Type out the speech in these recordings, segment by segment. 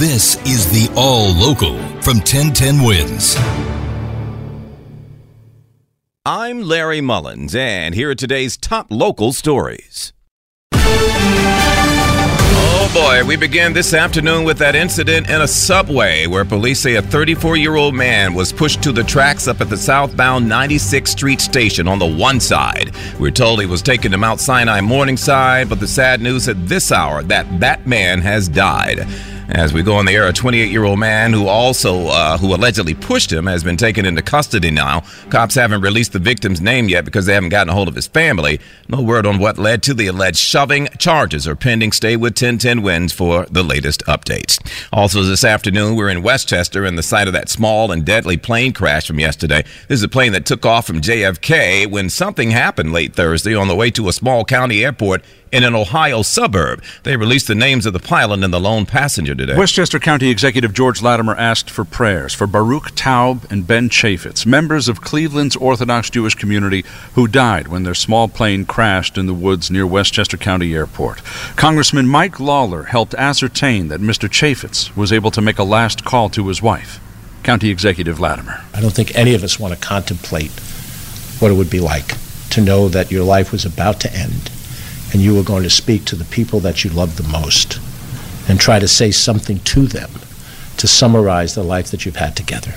This is the All Local from 1010 Wins. I'm Larry Mullins, and here are today's top local stories. Oh boy, we begin this afternoon with that incident in a subway where police say a 34 year old man was pushed to the tracks up at the southbound 96th Street station on the one side. We're told he was taken to Mount Sinai Morningside, but the sad news at this hour that that man has died. As we go on the air, a 28-year-old man who also uh, who allegedly pushed him has been taken into custody now. Cops haven't released the victim's name yet because they haven't gotten a hold of his family. No word on what led to the alleged shoving. Charges are pending. Stay with 1010 Wins for the latest updates. Also, this afternoon, we're in Westchester in the site of that small and deadly plane crash from yesterday. This is a plane that took off from JFK when something happened late Thursday on the way to a small county airport in an Ohio suburb. They released the names of the pilot and the lone passenger today. Westchester County Executive George Latimer asked for prayers for Baruch Taub and Ben Chaffetz, members of Cleveland's Orthodox Jewish community who died when their small plane crashed in the woods near Westchester County Airport. Congressman Mike Lawler helped ascertain that Mr. Chaffetz was able to make a last call to his wife. County Executive Latimer. I don't think any of us want to contemplate what it would be like to know that your life was about to end and you were going to speak to the people that you love the most and try to say something to them to summarize the life that you've had together.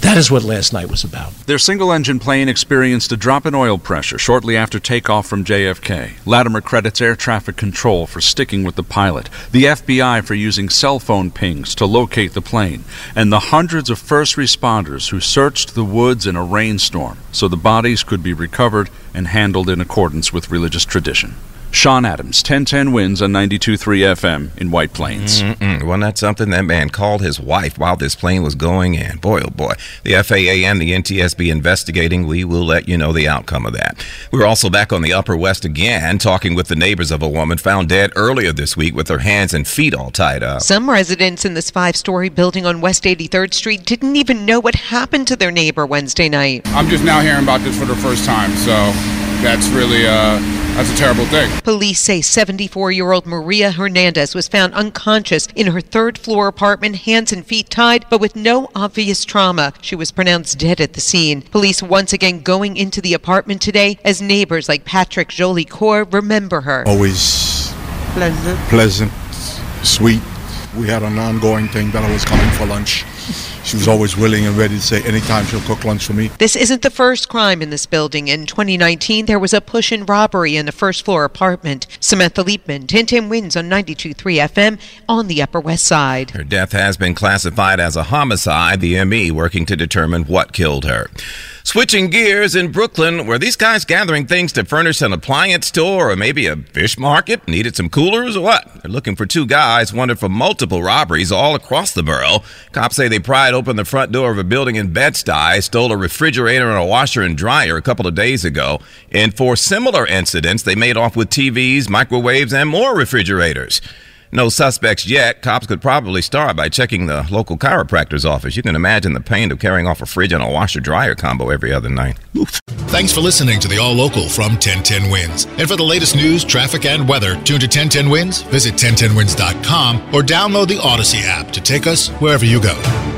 That is what last night was about. Their single engine plane experienced a drop in oil pressure shortly after takeoff from JFK. Latimer credits air traffic control for sticking with the pilot, the FBI for using cell phone pings to locate the plane, and the hundreds of first responders who searched the woods in a rainstorm so the bodies could be recovered and handled in accordance with religious tradition. Sean Adams, 1010 wins on 92.3 FM in White Plains. Mm-mm. Wasn't that something? That man called his wife while this plane was going in. Boy, oh boy. The FAA and the NTSB investigating. We will let you know the outcome of that. We're also back on the Upper West again, talking with the neighbors of a woman found dead earlier this week with her hands and feet all tied up. Some residents in this five story building on West 83rd Street didn't even know what happened to their neighbor Wednesday night. I'm just now hearing about this for the first time, so that's really uh, that's a terrible thing. Police say 74 year old Maria Hernandez was found unconscious in her third floor apartment, hands and feet tied, but with no obvious trauma. She was pronounced dead at the scene. Police once again going into the apartment today as neighbors like Patrick Jolie Core remember her. Always pleasant, pleasant, sweet. We had an ongoing thing that I was coming for lunch. She was always willing and ready to say anytime she'll cook lunch for me. This isn't the first crime in this building. In 2019, there was a push and robbery in a first floor apartment. Samantha Liebman, 1010 wins on 92.3 FM on the Upper West Side. Her death has been classified as a homicide, the ME working to determine what killed her. Switching gears in Brooklyn, were these guys gathering things to furnish an appliance store or maybe a fish market? Needed some coolers or what? They're looking for two guys wanted for multiple robberies all across the borough. Cops say they pried open the front door of a building in Bed-Stuy, stole a refrigerator and a washer and dryer a couple of days ago. And for similar incidents, they made off with TVs, microwaves, and more refrigerators. No suspects yet. Cops could probably start by checking the local chiropractor's office. You can imagine the pain of carrying off a fridge and a washer dryer combo every other night. Oof. Thanks for listening to the All Local from 1010 Wins. And for the latest news, traffic, and weather, tune to 1010 Wins, visit 1010wins.com, or download the Audacy app to take us wherever you go.